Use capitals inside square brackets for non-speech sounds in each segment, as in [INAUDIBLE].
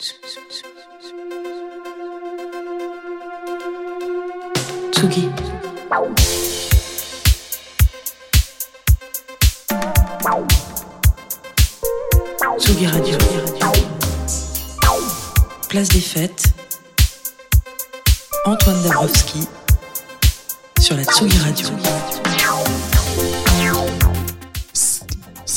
Tsugi. Tsugi Radio. Place des fêtes. Antoine Dabrowski sur la Tsugi Radio.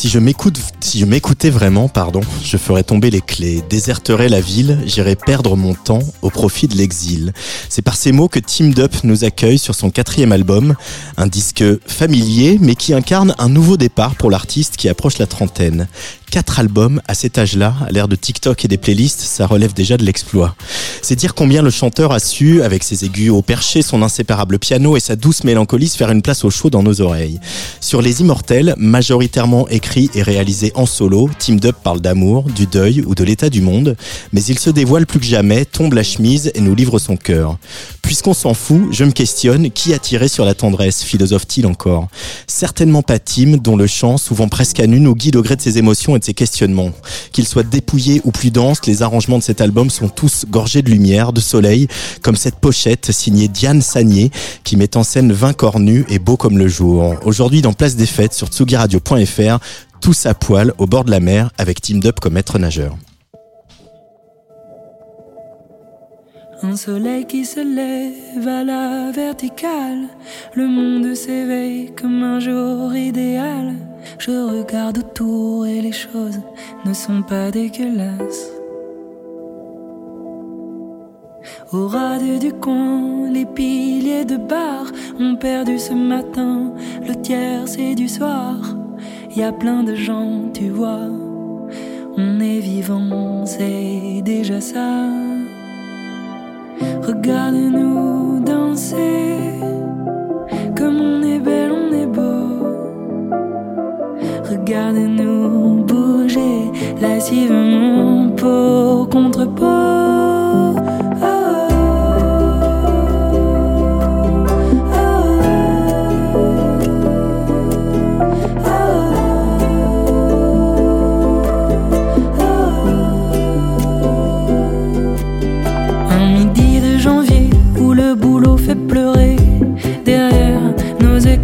Si je m'écoute, si je m'écoutais vraiment, pardon, je ferais tomber les clés, déserterais la ville, j'irais perdre mon temps au profit de l'exil. C'est par ces mots que Team Up nous accueille sur son quatrième album, un disque familier mais qui incarne un nouveau départ pour l'artiste qui approche la trentaine. Quatre albums à cet âge-là, à l'ère de TikTok et des playlists, ça relève déjà de l'exploit. C'est dire combien le chanteur a su, avec ses aigus au perché, son inséparable piano et sa douce mélancolie, se faire une place au chaud dans nos oreilles. Sur Les Immortels, majoritairement écrit et réalisé en solo, Team Up parle d'amour, du deuil ou de l'état du monde, mais il se dévoile plus que jamais, tombe la chemise et nous livre son cœur. Puisqu'on s'en fout, je me questionne, qui a tiré sur la tendresse, philosophe-t-il encore? Certainement pas Tim, dont le chant, souvent presque à nu, nous guide au gré de ses émotions et de ses questionnements. Qu'il soit dépouillé ou plus dense, les arrangements de cet album sont tous gorgés de lumière, de soleil, comme cette pochette signée Diane Sagné, qui met en scène 20 corps nus et beaux comme le jour. Aujourd'hui, dans Place des Fêtes, sur tsugiradio.fr, tous à poil au bord de la mer avec Team Up comme maître nageur. Un soleil qui se lève à la verticale, le monde s'éveille comme un jour idéal. Je regarde autour et les choses ne sont pas dégueulasses. Au radieux du coin, les piliers de bar ont perdu ce matin le tiers c'est du soir. Y a plein de gens, tu vois. On est vivant, c'est déjà ça. Regarde-nous danser, comme on est belle, on est beau. Regarde-nous bouger, lascivement, peau contre peau.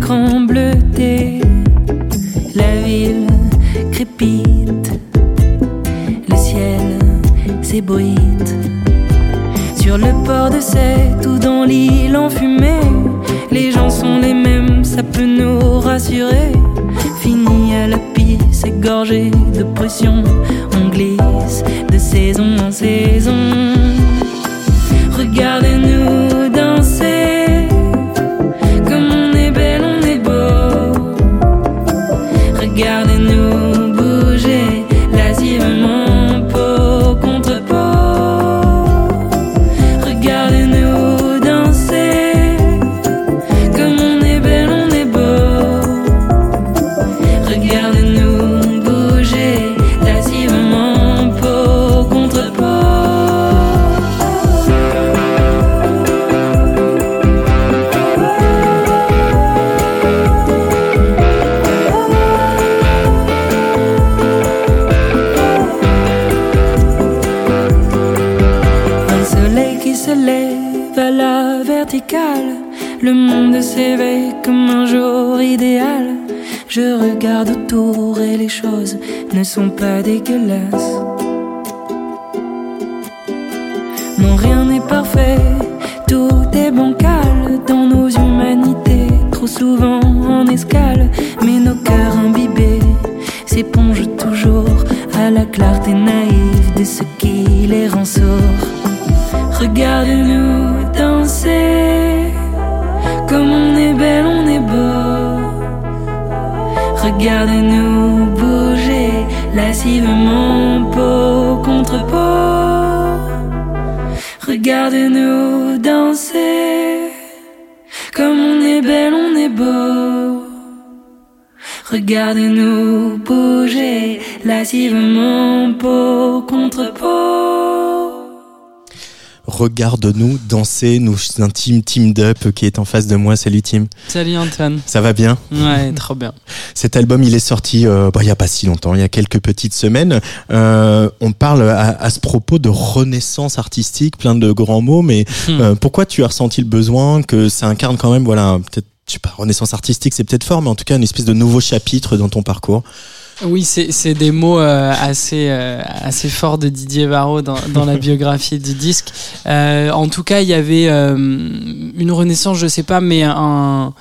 Nos écrans bleutés. La ville crépite, le ciel s'ébruite. Sur le port de Sète ou dans l'île enfumée, les gens sont les mêmes, ça peut nous rassurer. Fini à la pisse, égorgé de pression, on glisse de saison en saison. Regardez-nous danser, les choses ne sont pas dégueulasses. Non, rien n'est parfait, tout est bancal dans nos humanités, trop souvent en escale. Mais nos cœurs imbibés s'épongent toujours à la clarté naïve de ce qui les rend sourds. Regarde-nous danser, comme on est belle, on est beau. Bouger lascivement peau contre peau. Regarde-nous danser comme on est belle, on est beau. Regarde-nous bouger lascivement peau contre peau. Regarde-nous danser, nous intimes Team Dup qui est en face de moi. Salut Tim. Salut Antoine. Ça va bien? Ouais, trop bien. Cet album, il est sorti euh, bah, il y a pas si longtemps, il y a quelques petites semaines. Euh, on parle à, à, ce propos de renaissance artistique, plein de grands mots, mais Hmm. euh, pourquoi tu as ressenti le besoin que ça incarne quand même, voilà, peut-être, je sais pas, renaissance artistique, c'est peut-être fort, mais en tout cas une espèce de nouveau chapitre dans ton parcours. Oui, c'est c'est des mots euh, assez, euh, assez forts de Didier Varro dans, dans la [LAUGHS] biographie du disque. Euh, en tout cas, il y avait euh, une renaissance, je sais pas, mais un,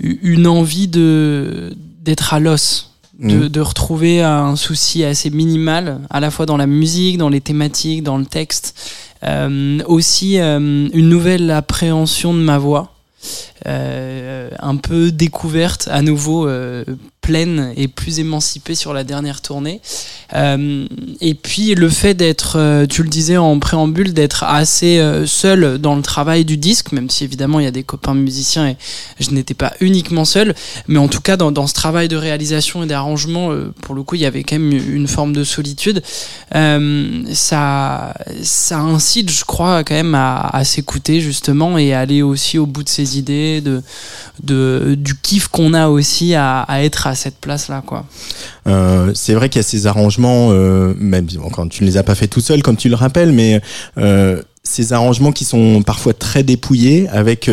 une envie de d'être à l'os. De, Mhm. de retrouver un souci assez minimal, à la fois dans la musique, dans les thématiques, dans le texte. Euh, aussi euh, une nouvelle appréhension de ma voix. Euh, un peu découverte, à nouveau euh, pleine et plus émancipée sur la dernière tournée. Euh, et puis le fait d'être, tu le disais en préambule, d'être assez seul dans le travail du disque, même si évidemment il y a des copains musiciens et je n'étais pas uniquement seul, mais en tout cas dans, ce travail de réalisation et d'arrangement, pour le coup il y avait quand même une forme de solitude. Ça, ça incite, je crois, quand même à, à s'écouter justement et à aller aussi au bout de ses idées, de, du kiff qu'on a aussi à, à être à cette place-là, quoi. Euh, c'est vrai qu'il y a ces arrangements, euh, même bon, quand tu ne les as pas fait tout seul, comme tu le rappelles, mais euh, ces arrangements qui sont parfois très dépouillés avec.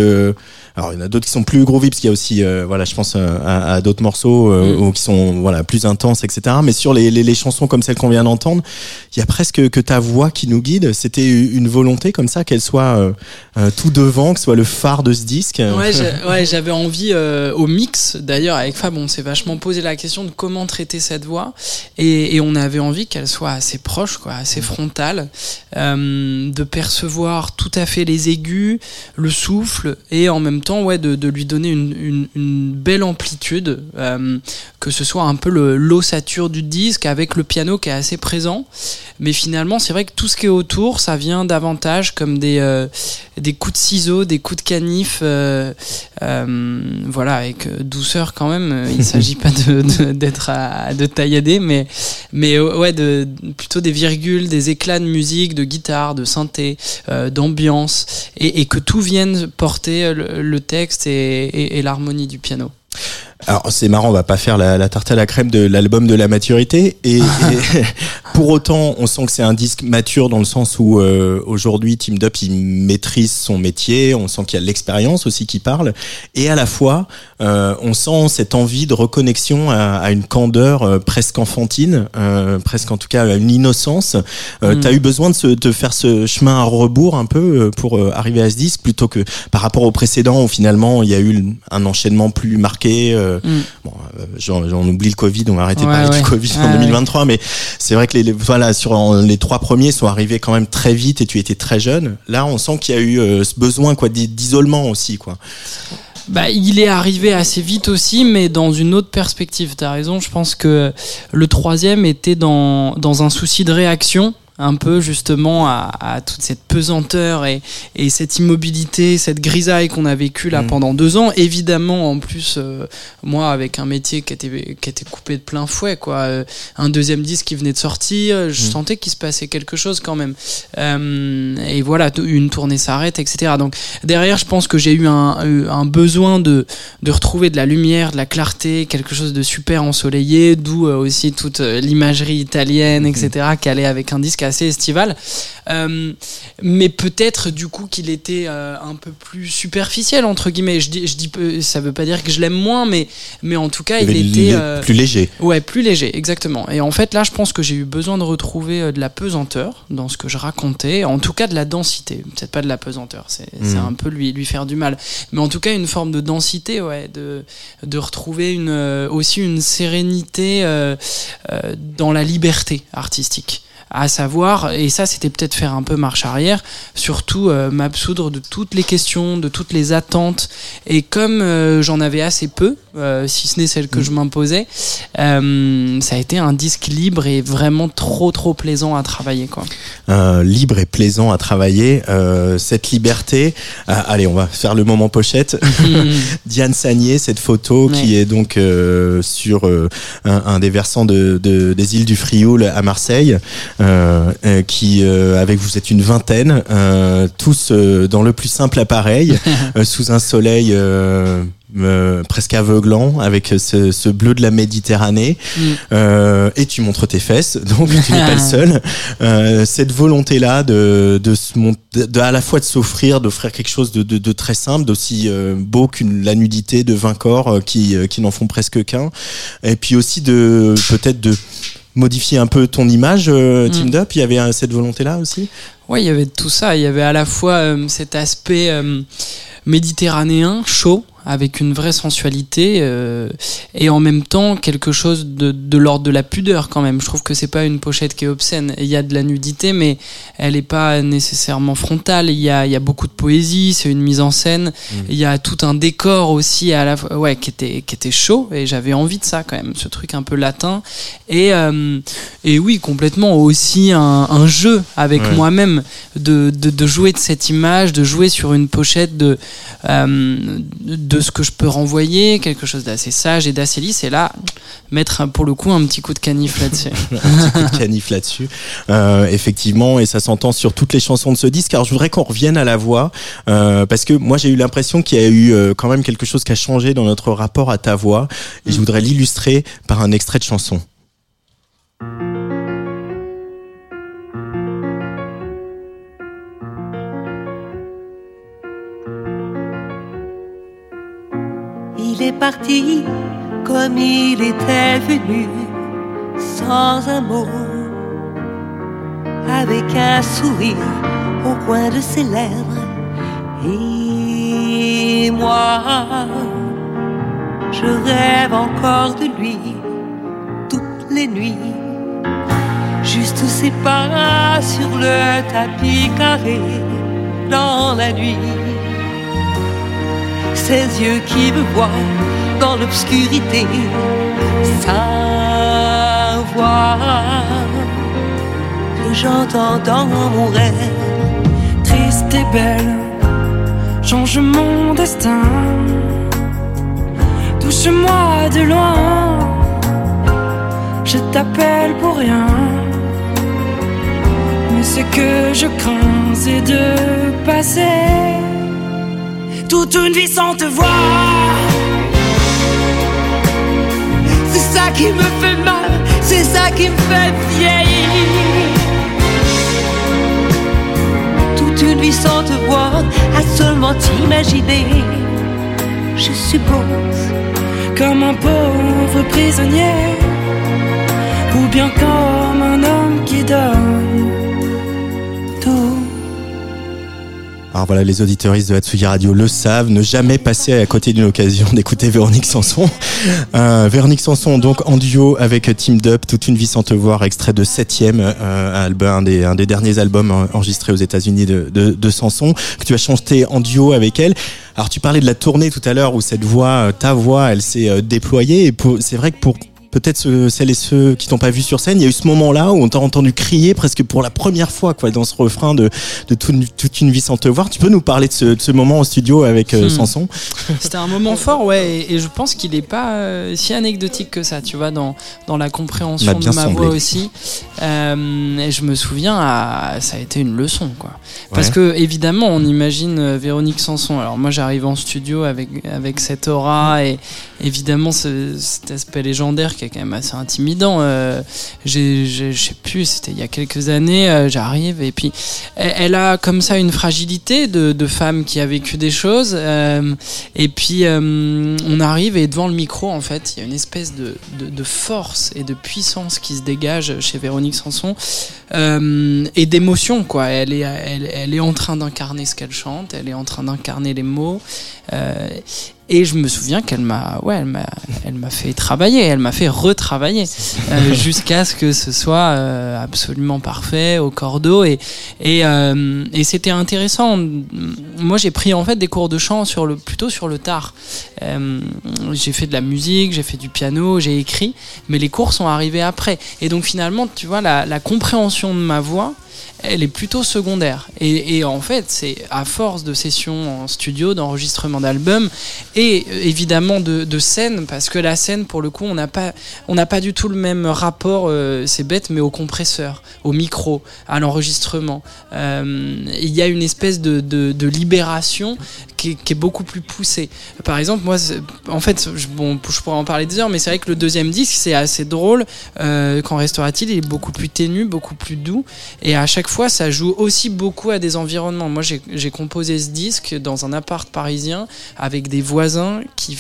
Alors il y en a d'autres qui sont plus groovy parce qu'il y a aussi, euh, voilà, je pense euh, à, à d'autres morceaux euh, Mm. ou qui sont voilà plus intenses, etc. Mais sur les, les, les chansons comme celles qu'on vient d'entendre, il y a presque que ta voix qui nous guide. C'était une volonté comme ça qu'elle soit tout devant, que ce soit le phare de ce disque. Ouais, [LAUGHS] j'avais envie au mix. D'ailleurs, avec Fab, on s'est vachement posé la question de comment traiter cette voix, et, et on avait envie qu'elle soit assez proche, quoi, assez frontale, de percevoir tout à fait les aigus, le souffle, et en même temps, ouais, de, de lui donner une, une, belle amplitude, euh, que ce soit un peu l'ossature du disque avec le piano qui est assez présent. Mais finalement, c'est vrai que tout ce qui est autour, ça vient davantage comme des euh, des coups de ciseaux, des coups de canif, euh, voilà, avec euh, douceur quand même. Euh, Il s'agit pas d'être à de taillader, mais mais euh, ouais, de plutôt des virgules, des éclats de musique, de guitare, de synthé, euh, d'ambiance, et, et que tout vienne porter euh, le, le texte et- et l'harmonie du piano. Alors c'est marrant, on va pas faire la, la tarte à la crème de l'album de la maturité. Et, et [LAUGHS] pour autant, on sent que c'est un disque mature dans le sens où euh, aujourd'hui, Team Dup il maîtrise son métier. On sent qu'il y a l'expérience aussi qui parle. Et à la fois, euh, on sent cette envie de reconnexion à, à une candeur euh, presque enfantine, euh, presque en tout cas à une innocence. Euh, Mm. T'as eu besoin de, se, de faire ce chemin à rebours un peu euh, pour euh, arriver à ce disque plutôt que par rapport au précédent où finalement il y a eu un enchaînement plus marqué. euh, Mm. Bon, euh, j'en oublie le Covid, on va arrêter de parler ouais. du Covid en Ouais, 2023, mais c'est vrai que les, les- voilà sur en- les trois premiers sont arrivés quand même très vite et tu étais très jeune. Là, on sent qu'il y a eu euh, ce besoin quoi d'i- d'isolement aussi quoi. Bah, il est arrivé assez vite aussi, mais dans une autre perspective. T'as raison, je pense que le troisième était dans, dans un souci de réaction un peu justement à, à toute cette pesanteur et, et cette immobilité, cette grisaille qu'on a vécue là Mm. pendant deux ans. Évidemment, en plus, euh, moi avec un métier qui était, qui était coupé de plein fouet, quoi. Euh, un deuxième disque qui venait de sortir, je Mm. sentais qu'il se passait quelque chose quand même. Euh, et voilà, une tournée s'arrête, etc. Donc derrière, je pense que j'ai eu un, besoin de, de retrouver de la lumière, de la clarté, quelque chose de super ensoleillé, d'où euh, aussi toute euh, l'imagerie italienne, etc., qui allait avec un disque assez estival. Euh, mais peut-être du coup qu'il était euh, un peu plus superficiel entre guillemets. Je dis, je dis, peu- ça veut pas dire que je l'aime moins, mais mais en tout cas, il, était euh, plus léger. Ouais, plus léger, exactement. Et en fait, là, je pense que j'ai eu besoin de retrouver euh, de la pesanteur dans ce que je racontais, en tout cas de la densité, peut-être pas de la pesanteur, c'est c'est Mm. un peu lui, lui faire du mal, mais en tout cas une forme de densité, ouais, de, de retrouver une, aussi une sérénité dans la liberté artistique. À savoir, et ça c'était peut-être faire un peu marche arrière, surtout euh, m'absoudre de toutes les questions, de toutes les attentes. Et comme euh, j'en avais assez peu, euh, si ce n'est celle que je m'imposais, ça a été un disque libre et vraiment trop trop plaisant à travailler. Quoi. Libre et plaisant à travailler. Cette liberté. Allez, on va faire le moment pochette. [LAUGHS] Diane Sagné, cette photo Ouais. qui est donc sur un, un des versants de, de- des îles du Frioul à Marseille, qui euh, avec vous êtes une vingtaine, euh, tous euh, dans le plus simple appareil, [LAUGHS] euh, sous un soleil. euh, euh, presque aveuglant avec ce, ce bleu de la Méditerranée Mm. Euh, et tu montres tes fesses [LAUGHS] donc tu n'es pas le seul [LAUGHS] Euh, cette volonté là de, de, se de, de à la fois de s'offrir d'offrir quelque chose de, de, de très simple d'aussi euh, beau qu'une la nudité de 20 corps euh, qui, euh, qui n'en font presque qu'un et puis aussi de peut-être de modifier un peu ton image euh, Mm. Team Up il y avait euh, cette volonté là aussi? Ouais, il y avait tout ça. Il y avait à la fois euh, cet aspect euh, méditerranéen, chaud, avec une vraie sensualité, euh, et en même temps quelque chose de, de l'ordre de la pudeur quand même. Je trouve que c'est pas une pochette qui est obscène. Il y a de la nudité, mais elle est pas nécessairement frontale. Il y a, il y a beaucoup de poésie, c'est une mise en scène. Il y a tout un décor aussi à la fois, ouais, qui était, qui était chaud, et j'avais envie de ça quand même, ce truc un peu latin. Et, euh, et oui, complètement aussi un, un jeu avec Ouais. moi-même de, de, de jouer de cette image, de jouer sur une pochette de, euh, de ce que je peux renvoyer, quelque chose d'assez sage et d'assez lisse. Et là, mettre un- pour le coup un petit coup de canif là-dessus. [LAUGHS] un petit coup de canif là-dessus. Euh, effectivement, et ça s'entend sur toutes les chansons de ce disque. Alors, je voudrais qu'on revienne à la voix, euh, parce que moi, j'ai eu l'impression qu'il y a eu euh, quand même quelque chose qui a changé dans notre rapport à ta voix, et je voudrais l'illustrer par un extrait de chanson. Il est parti comme il était venu, sans un mot, avec un sourire au coin de ses lèvres. Et moi, je rêve encore de lui toutes les nuits. Juste ses pas sur le tapis carré dans la nuit ses yeux qui me voient dans l'obscurité, sa voix que j'entends dans mon rêve. triste et belle, change mon destin. Touche-moi de loin, je t'appelle pour rien. Mais ce que je crains, c'est de passer toute une vie sans te voir. C'est ça qui me fait mal, c'est ça qui me fait vieillir. Toute une vie sans te voir, à seulement t'imaginer. Je suppose comme un pauvre prisonnier, ou bien comme un homme qui donne Alors voilà, les auditeuristes de Hatsugi Radio le savent, ne jamais passer à côté d'une occasion [LAUGHS] d'écouter Véronique Sanson. Euh, Véronique Sanson, donc en duo avec Team Dup, Toute une vie sans te voir, extrait de septième euh, album, un des, derniers albums en- enregistrés aux États-Unis de, de, Sanson, que tu as chanté en duo avec elle. Alors tu parlais de la tournée tout à l'heure où cette voix, euh, ta voix, elle s'est euh, déployée. Et c'est vrai que pour peut-être ceux- celles et ceux qui t'ont pas vu sur scène, il y a eu ce moment-là où on t'a entendu crier presque pour la première fois, quoi, dans ce refrain de, de toute, une, toute une vie sans te voir. Tu peux nous parler de ce, de ce moment en studio avec euh, Hmm. Sanson C'était un moment [LAUGHS] fort, ouais, et, et je pense qu'il est pas euh, si anecdotique que ça, tu vois, dans, dans la compréhension de ma semblé. voix aussi. Euh, et je me souviens, à, ça a été une leçon, quoi. Parce Ouais. que, évidemment, on imagine euh, Véronique Sanson. Alors, moi, j'arrive en studio avec, avec cette aura et évidemment ce- cet aspect légendaire qui est quand même assez intimidant. Euh, je sais plus, c'était il y a quelques années, euh, j'arrive et puis elle, a comme ça une fragilité de, femme qui a vécu des choses. euh, et puis euh, on arrive et devant le micro, en fait, il y a une espèce de, force et de puissance qui se dégage chez Véronique Sanson et d'émotion, quoi. Elle est, elle est en train d'incarner ce qu'elle chante, elle est en train d'incarner les mots. Euh, et je me souviens qu'elle m'a, ouais, elle m'a, elle m'a fait travailler, elle m'a fait retravailler euh, [LAUGHS] jusqu'à ce que ce soit euh, absolument parfait au cordeau. Et et, euh, et c'était intéressant. Moi, j'ai pris en fait des cours de chant sur le plutôt sur le tard. J'ai fait de la musique, j'ai fait du piano, j'ai écrit, mais les cours sont arrivés après. Et donc finalement, tu vois, la, la compréhension de ma voix elle est plutôt secondaire. Et, en fait, c'est à force de sessions en studio, d'enregistrement d'albums, et euh, évidemment de, de scène, parce que la scène, pour le coup, on n'a pas, pas du tout le même rapport, euh, c'est bête, mais au compresseur, au micro, à l'enregistrement. Euh, Il y a une espèce de, de, libération qui est, beaucoup plus poussée. Par exemple, moi, en fait, je, bon, je pourrais en parler des heures, mais c'est vrai que le deuxième disque, c'est assez drôle. Euh, quand restera-t-il, il est beaucoup plus ténu, beaucoup plus doux. Et à chaque fois, ça joue aussi beaucoup à des environnements. Moi, j'ai composé ce disque dans un appart parisien avec des voisins qui,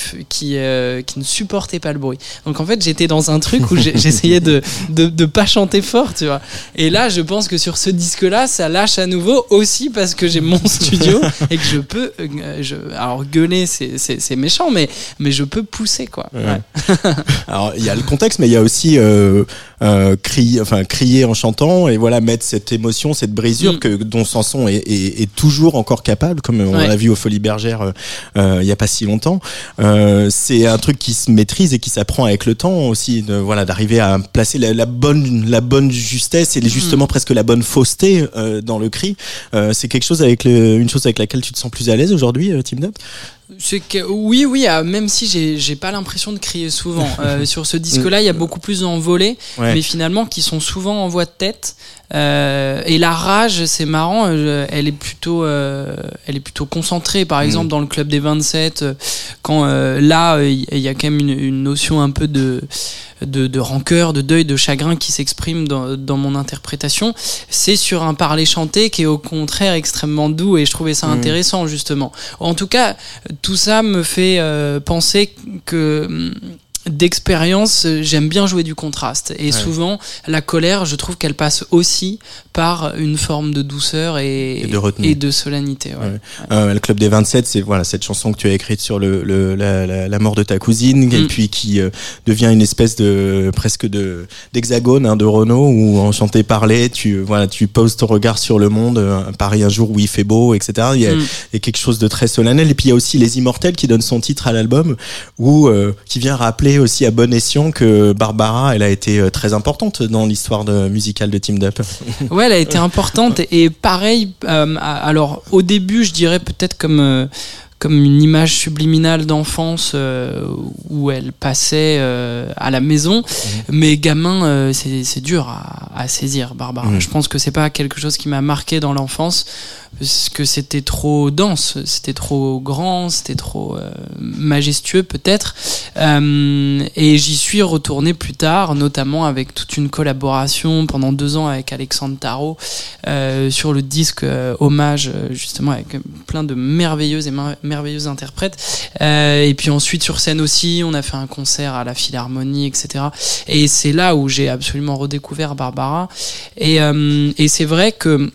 euh, qui ne supportaient pas le bruit. Donc en fait, j'étais dans un truc où [LAUGHS] j'essayais de, de, de pas chanter fort, tu vois. Et là, je pense que sur ce disque-là, ça lâche à nouveau aussi parce que j'ai mon studio et que je peux, euh, je, alors gueuler, c'est- méchant, mais, mais je peux pousser, quoi. Ouais. [LAUGHS] Alors il y a le contexte, mais il y a aussi euh, euh, crier, enfin crier en chantant et voilà mettre cette émotion, cette brisure Mm. que dont Sanson est, est, est toujours encore capable, comme on Ouais. l'a vu au Folies Bergères euh, euh, il y a pas si longtemps. Euh, c'est un truc qui se maîtrise et qui s'apprend avec le temps aussi, de, voilà d'arriver à placer la, la bonne la bonne justesse et justement presque la bonne fausseté euh, dans le cri. Euh, c'est quelque chose avec le, une chose avec laquelle tu te sens plus à l'aise aujourd'hui, Tim C'est que oui, oui, ah, même si j'ai j'ai pas l'impression de crier souvent. [LAUGHS] Euh, sur ce disque-là, il y a beaucoup plus d'envolées, Ouais. mais finalement qui sont souvent en voix de tête. Euh, et la rage, c'est marrant, euh, elle est plutôt, euh, elle est plutôt concentrée. Par exemple, dans le club des 27, euh, quand euh, là, il y a quand même une, une notion un peu de, de, de rancœur, de deuil, de chagrin qui s'exprime dans, dans mon interprétation. C'est sur un parler chanté qui est au contraire extrêmement doux et je trouvais ça intéressant justement. En tout cas, tout ça me fait euh, penser que hum, d'expérience, euh, j'aime bien jouer du contraste. Et souvent, la colère, je trouve qu'elle passe aussi par une forme de douceur et, Et de et de solennité. ouais. Ouais. Euh, le club des 27, c'est voilà cette chanson que tu as écrite sur le, le la, la, la mort de ta cousine et Mm. puis qui euh, devient une espèce de presque de d'hexagone hein, de Renault où en chanter parler, tu voilà tu poses ton regard sur le monde, euh, Paris un jour où il fait beau, etc. Il y, a, Mm. il y a quelque chose de très solennel et puis il y a aussi les Immortels qui donnent son titre à l'album où qui vient rappeler aussi à bon escient que Barbara elle a été euh, très importante dans l'histoire musicale de Team Dup. [LAUGHS] Ouais, elle a été importante et pareil. euh, alors au début, je dirais peut-être comme euh, comme une image subliminale d'enfance euh, où elle passait euh, à la maison, mais gamin, euh, c'est dur à, à saisir, Barbara. Mhm. Je pense que c'est pas quelque chose qui m'a marqué dans l'enfance parce que c'était trop dense, c'était trop grand, c'était trop euh, majestueux peut-être. Euh, et j'y suis retourné plus tard, notamment avec toute une collaboration pendant deux ans avec Alexandre Tarot euh, sur le disque euh, hommage euh, justement avec plein de merveilleuses et mer- merveilleuses interprètes. Euh, et puis ensuite sur scène aussi, on a fait un concert à la Philharmonie, etc. Et c'est là où j'ai absolument redécouvert Barbara. Et, et c'est vrai que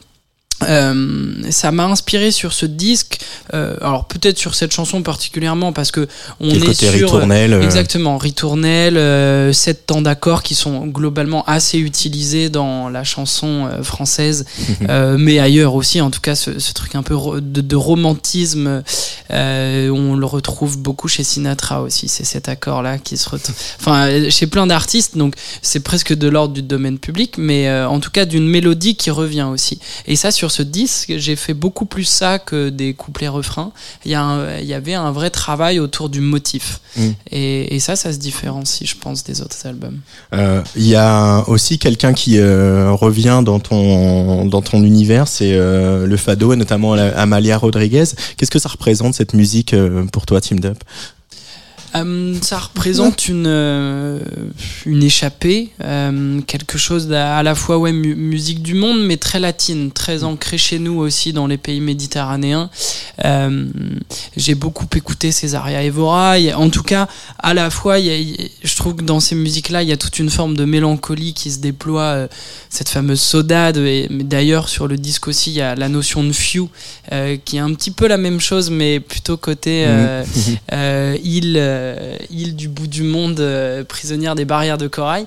euh, ça m'a inspiré sur ce disque. euh, alors peut-être sur cette chanson particulièrement parce que on est côté sur ritournelle, euh, exactement ritournelle, euh, sept temps d'accords qui sont globalement assez utilisés dans la chanson française, [LAUGHS] mais ailleurs aussi. En tout cas, ce, ce truc un peu de, de romantisme, on le retrouve beaucoup chez Sinatra aussi. C'est cet accord-là qui se retrouve. Enfin, chez plein d'artistes, donc c'est presque de l'ordre du domaine public, mais en tout cas d'une mélodie qui revient aussi. Et ça, sur ce disque, j'ai fait beaucoup plus ça que des couplets-refrains. Il y, il avait un vrai travail autour du motif. Mm. Et, et ça, ça se différencie, je pense, des autres albums. Euh, Il y a aussi quelqu'un qui euh, revient dans ton dans ton univers, c'est euh, le fado et notamment Amalia Rodriguez. Qu'est-ce que ça représente cette musique pour toi, Team Dup Euh, ça représente une, euh, une échappée, euh, quelque chose à la fois ouais, mu- musique du monde, mais très latine, très ancrée chez nous aussi dans les pays méditerranéens. J'ai beaucoup écouté Césaria Evora. Y a- En tout cas, à la fois, il y a- y a- je trouve que dans ces musiques-là, il y a toute une forme de mélancolie qui se déploie, cette fameuse saudade. Et, mais d'ailleurs, sur le disque aussi, il y a la notion de few, qui est un petit peu la même chose, mais plutôt côté [LAUGHS] euh, île, île du bout du monde, euh, prisonnière des barrières de corail.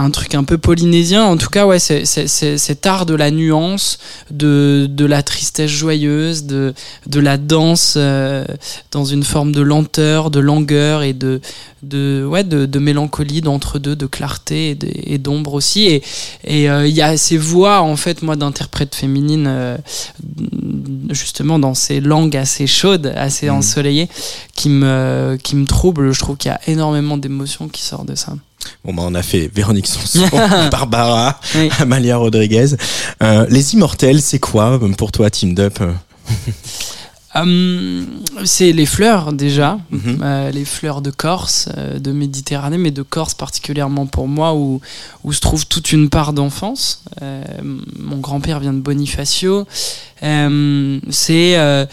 Un truc un peu polynésien. En tout cas, ouais, c'est c'est- c'est cet art de la nuance, de, de la tristesse joyeuse, de, de la danse euh, dans une forme de lenteur, de langueur et de, de, ouais, de, de mélancolie, d'entre-deux, de clarté et d'ombre aussi. Et et, euh, il y a ces voix, en fait, moi, d'interprètes féminines, euh, justement, dans ces langues assez chaudes, assez ensoleillées, qui me, qui me troublent. Je trouve qu'il y a énormément d'émotions qui sortent de ça. Bon, bah, on a fait Véronique Sanson, [LAUGHS] Barbara, Oui. Amalia Rodriguez. Euh, les Immortels, c'est quoi euh, pour toi, Team Up [LAUGHS] Hum, c'est les fleurs déjà, Mhm. Euh, les fleurs de Corse, euh, de Méditerranée, mais de Corse particulièrement pour moi, où, où se trouve toute une part d'enfance. Euh, mon grand-père vient de Bonifacio. Euh, c'est euh,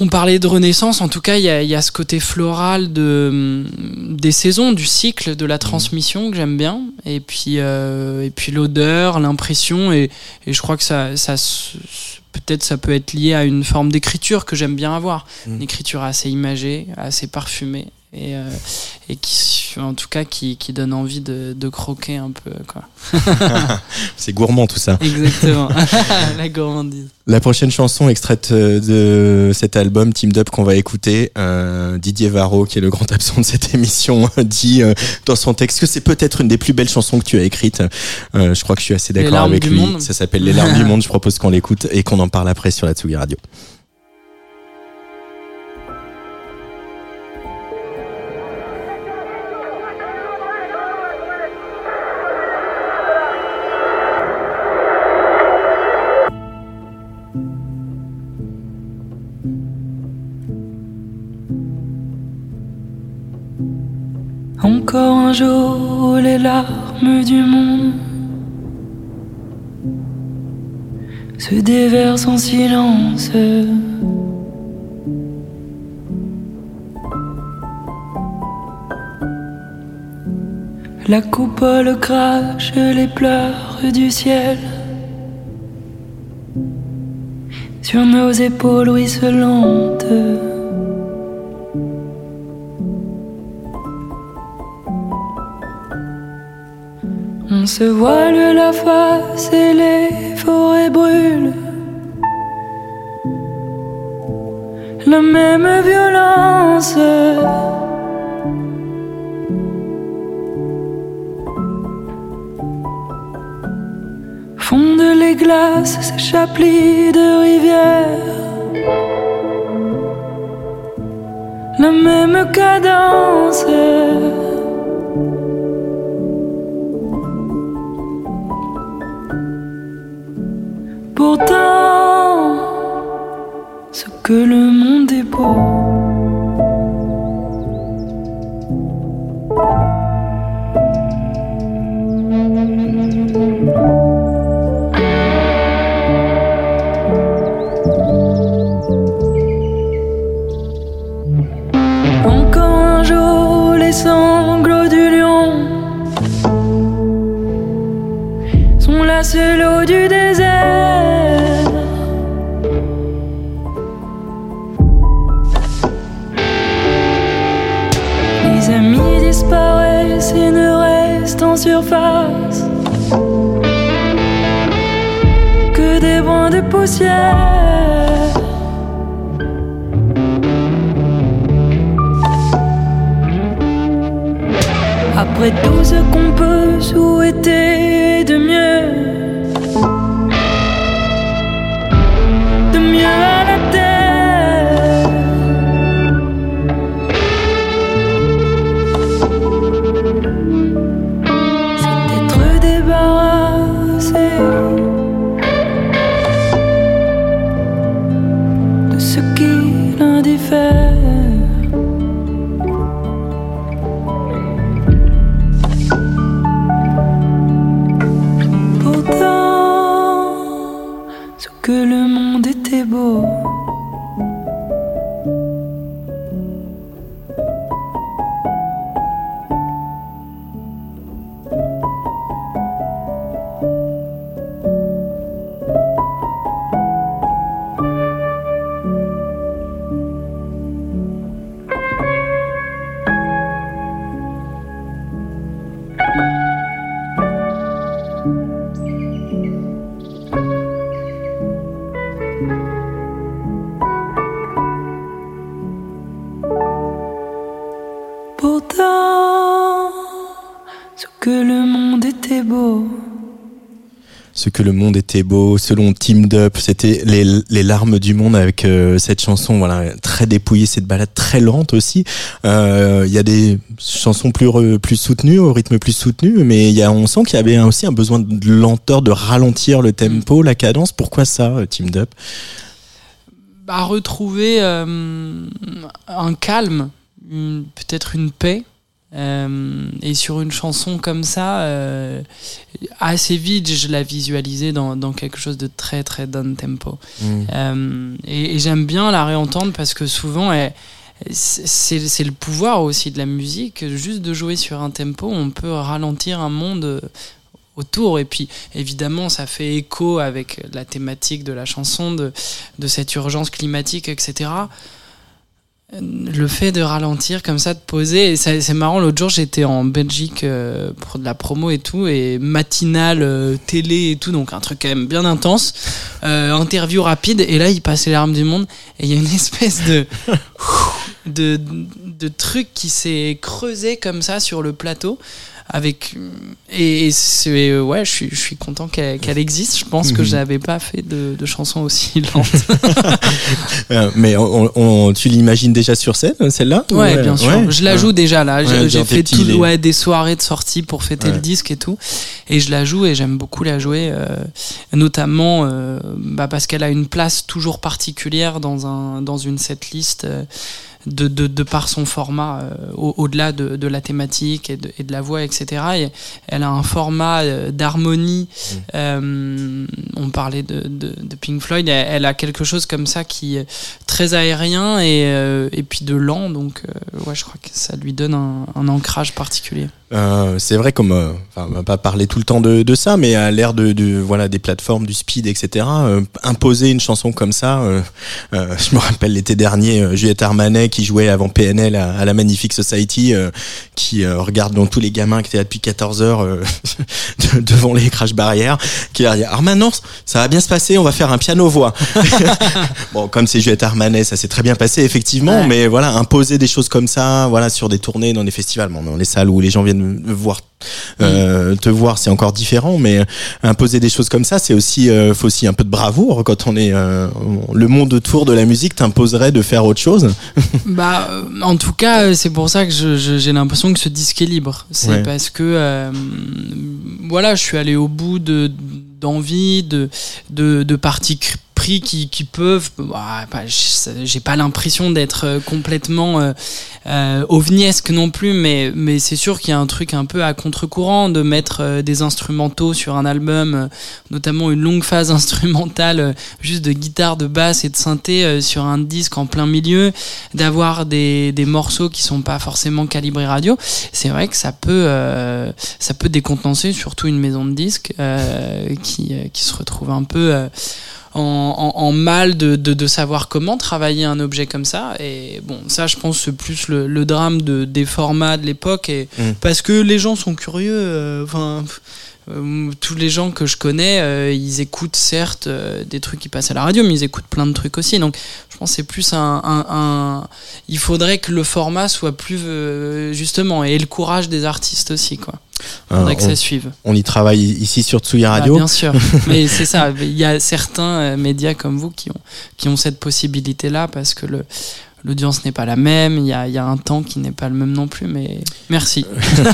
on parlait de renaissance, en tout cas, il y a, il y a ce côté floral de, des saisons, du cycle, de la transmission que j'aime bien. Et puis, euh, et puis l'odeur, l'impression, et, et je crois que ça, ça peut-être ça peut être lié à une forme d'écriture que j'aime bien avoir. Mm. Une écriture assez imagée, assez parfumée. Et, euh, et qui, en tout cas, qui, qui donne envie de, de croquer un peu, quoi. [LAUGHS] C'est gourmand tout ça. Exactement. [LAUGHS] la gourmandise. La prochaine chanson extraite euh, de cet album Team Up qu'on va écouter, euh, Didier Varro, qui est le grand absent de cette émission, [LAUGHS] dit euh, dans son texte que c'est peut-être une des plus belles chansons que tu as écrites. Euh, je crois que je suis assez Les d'accord larmes avec du lui. monde. Ça s'appelle Les larmes du monde. Je propose qu'on l'écoute et qu'on en parle après sur la Tsugi Radio. Du monde se déversent en silence. La coupole crache les pleurs du ciel sur nos épaules ruisselantes. Se voile la face et les forêts brûlent. La même violence. Fondent les glaces, s'échappent de rivières. La même cadence. Que le monde est beau. Ce que le monde était beau, selon Team Up, c'était les, les larmes du monde avec euh, cette chanson, voilà, très dépouillée, cette balade très lente aussi. Euh, Il y a des chansons plus plus soutenues, au rythme plus soutenu, mais y a, on sent qu'il y avait aussi un besoin de lenteur, de ralentir le tempo, la cadence. Pourquoi ça, euh, Team Up? À retrouver euh, un calme, peut-être une paix. Euh, et sur une chanson comme ça, euh, assez vite, je la visualisais dans, dans quelque chose de très très down tempo. Euh, et et j'aime bien la réentendre parce que souvent, c'est le pouvoir aussi de la musique. Juste de jouer sur un tempo, on peut ralentir un monde autour. Et puis, évidemment, ça fait écho avec la thématique de la chanson, de, de cette urgence climatique, etc. Le fait de ralentir comme ça, de poser, et c'est marrant, l'autre jour j'étais en Belgique euh, pour de la promo et tout, et matinale, euh, télé et tout, donc un truc quand même bien intense, euh, interview rapide, et là il passait l'arme du monde, et il y a une [LAUGHS] espèce de, de, de truc qui s'est creusé comme ça sur le plateau. Avec et et c'est ouais je suis je suis content qu'elle existe je pense que Mhm. j'avais pas fait de, de chansons aussi [LAUGHS] lentes [LAUGHS] Euh, mais on, on- tu l'imagines déjà sur scène, celle-là Ouais, Ou, bien euh, sûr. ouais je la joue déjà là. Ouais, J'ai- fait tout, les- des soirées de sortie pour fêter le disque et tout. Et je la joue et j'aime beaucoup la jouer, euh, notamment euh, bah, parce qu'elle a une place toujours particulière dans, un, dans une setlist. euh, de, de, de par son format, euh, au- au-delà de, de la thématique et de, et de la voix, etc. Et elle a un format euh, d'harmonie. Mm. Euh, on parlait de, de, de Pink Floyd. Elle, elle a quelque chose comme ça qui est très aérien et, euh, et puis de lent. Donc, euh, ouais, je crois que ça lui donne un, un ancrage particulier. Euh, c'est vrai comme euh, enfin on va pas parler tout le temps de, de ça mais à l'ère de, de voilà des plateformes du speed etc euh, imposer une chanson comme ça euh, euh, [LAUGHS] je me rappelle l'été dernier euh, Juliette Armanet qui jouait avant PNL à, à la Magnifique Society euh, qui euh, regarde donc tous les gamins qui étaient là depuis 14 heures euh, [LAUGHS] de- devant les crash barrières qui leur dit maintenant ça va bien se passer on va faire un piano voix [LAUGHS] bon comme c'est Juliette Armanet ça s'est très bien passé effectivement Ouais. mais voilà imposer des choses comme ça voilà sur des tournées dans des festivals bon, dans les salles où les gens viennent voir euh, te voir c'est encore différent mais imposer des choses comme ça c'est aussi euh, faut aussi un peu de bravoure quand on est euh, le monde autour de la musique t'imposerait de faire autre chose [LAUGHS] Bah, euh, en tout cas, euh, c'est pour ça que j'ai l'impression que ce disque est libre. C'est Ouais. parce que, euh, voilà, je suis allé au bout de d'envie, de, de, de parties qui, peuvent. bah, bah, j'ai pas l'impression d'être euh, complètement euh, euh, non plus, mais, c'est sûr qu'il y a un truc un peu à contre-courant de mettre euh, des instrumentaux sur un album, euh, notamment une longue phase [LAUGHS] instrumentale juste de guitare, de basse et de synthé sur un disque en plein milieu, d'avoir des, morceaux qui sont pas forcément calibrés radio. C'est vrai que ça peut, ça peut décontenancer surtout une maison de disques qui, se retrouve un peu en, en, en mal de, de, de savoir comment travailler un objet comme ça. Et bon, ça, je pense, c'est plus le, le drame de, des formats de l'époque. Et Mm. parce que les gens sont curieux. euh, Enfin. euh, tous les gens que je connais, euh, ils écoutent certes euh, des trucs qui passent à la radio, mais ils écoutent plein de trucs aussi. Donc, je pense que c'est plus un, un, un- Il faudrait que le format soit plus euh, justement et le courage des artistes aussi, quoi. Il faudrait Euh, que on, ça suive. on y travaille ici sur Tsugi Bah, Radio bien sûr, [LAUGHS] mais c'est ça. Il y a certains euh, médias comme vous qui ont, qui ont cette possibilité-là parce que le, l'audience n'est pas la même. Il y a, il y a un temps qui n'est pas le même non plus. Mais merci.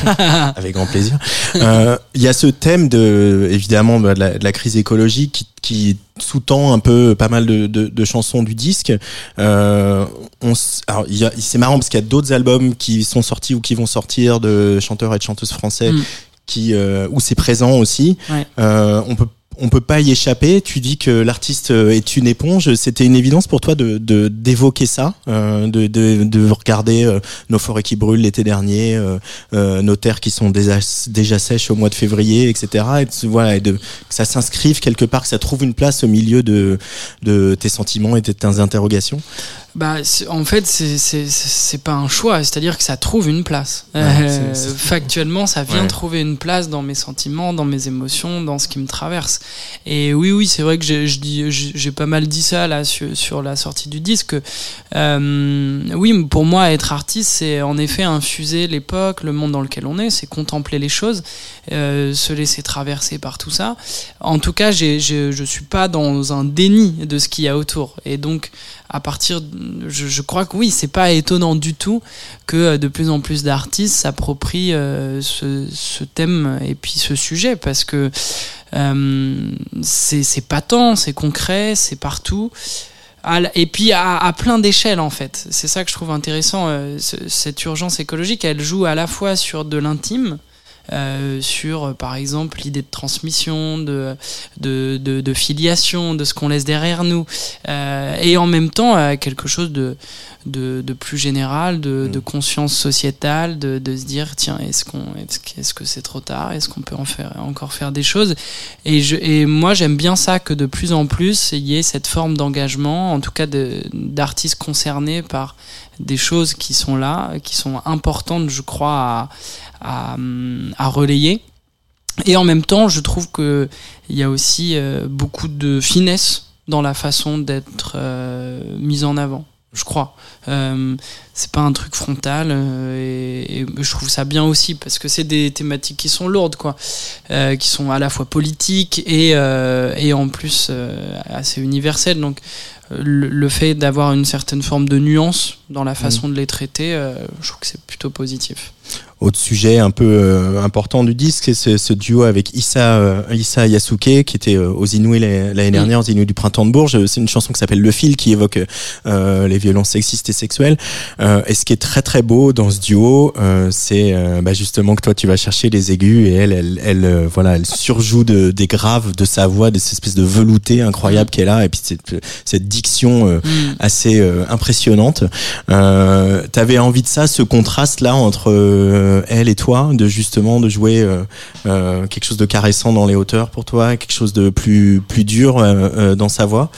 [LAUGHS] Avec grand plaisir. Euh, Il y a ce thème de, évidemment, de la, de la crise écologique qui, qui sous-tend un peu pas mal de, de, de chansons du disque. Euh, on, alors, c'est marrant parce qu'il y a d'autres albums qui sont sortis ou qui vont sortir de chanteurs et de chanteuses français Mm. qui, euh, où c'est présent aussi. Ouais. Euh, on peut on peut pas y échapper. Tu dis que l'artiste euh, est une éponge. C'était une évidence pour toi de d'évoquer ça, euh, de, de de regarder euh, nos forêts qui brûlent l'été dernier, euh, euh, nos terres qui sont déjà, déjà sèches au mois de février, etc. Et voilà, et de, que ça s'inscrive quelque part, que ça trouve une place au milieu de de tes sentiments et de tes interrogations. Bah, en fait, c'est- c'est c'est pas un choix, c'est-à-dire que ça trouve une place. Ouais, Euh, factuellement, ça vient Ouais. trouver une place dans mes sentiments, dans mes émotions, dans ce qui me traverse. Et oui, oui, c'est vrai que j'ai pas mal dit ça là sur, sur la sortie du disque. Euh, oui, pour moi, être artiste, c'est en effet infuser l'époque, le monde dans lequel on est, c'est contempler les choses, euh, se laisser traverser par tout ça. En tout cas, j'ai- j'ai- je suis pas dans un déni de ce qu'il y a autour. Et donc, à partir, je, crois que oui, c'est pas étonnant du tout que euh, de plus en plus d'artistes s'approprient euh, ce, thème et puis ce sujet parce que euh, c'est patent, c'est concret, c'est partout. Et puis à, plein d'échelles en fait. C'est ça que je trouve intéressant. ce- cette urgence écologique, elle joue à la fois sur de l'intime, euh, sur euh, par exemple l'idée de transmission, de, de, de, de filiation, de ce qu'on laisse derrière nous, euh, et en même temps euh, quelque chose de, de, de plus général, de, de conscience sociétale, de, de se dire tiens est-ce qu'on que- est-ce que c'est trop tard, est-ce qu'on peut en faire encore faire des choses, et, je, et moi j'aime bien ça que de plus en plus il y ait cette forme d'engagement, en tout cas d'artistes concernés par des choses qui sont là, qui sont importantes je crois à, à, à relayer. Et en même temps, je trouve que il y a aussi euh, beaucoup de finesse dans la façon d'être euh, mise en avant. Je crois. Euh, c'est pas un truc frontal euh, et, et je trouve ça bien aussi parce que c'est des thématiques qui sont lourdes, quoi, qui sont à la fois politiques et, et en plus assez universelles. Donc le, le fait d'avoir une certaine forme de nuance dans la façon de les traiter, je trouve que c'est plutôt positif. Autre sujet un peu euh, important du disque, c'est ce, duo avec Issa, euh, Issa Yasuke, qui était euh, aux Inouïs l'année dernière, aux Inouïs du printemps de Bourges. C'est une chanson qui s'appelle Le Fil, qui évoque euh, les violences sexistes et sexuelles. Euh, et ce qui est très très beau dans ce duo, euh, c'est bah, justement que toi tu vas chercher les aigus et elle, elle, elle, voilà, elle surjoue de, des graves de sa voix, de cette espèce de velouté incroyable qu'elle a, et puis cette, cette diction euh, Mm. assez euh, impressionnante. Euh, T'avais envie de ça, ce contraste là entre euh, elle et toi, de justement de jouer euh, euh, quelque chose de caressant dans les hauteurs pour toi, quelque chose de plus plus dur dans sa voix?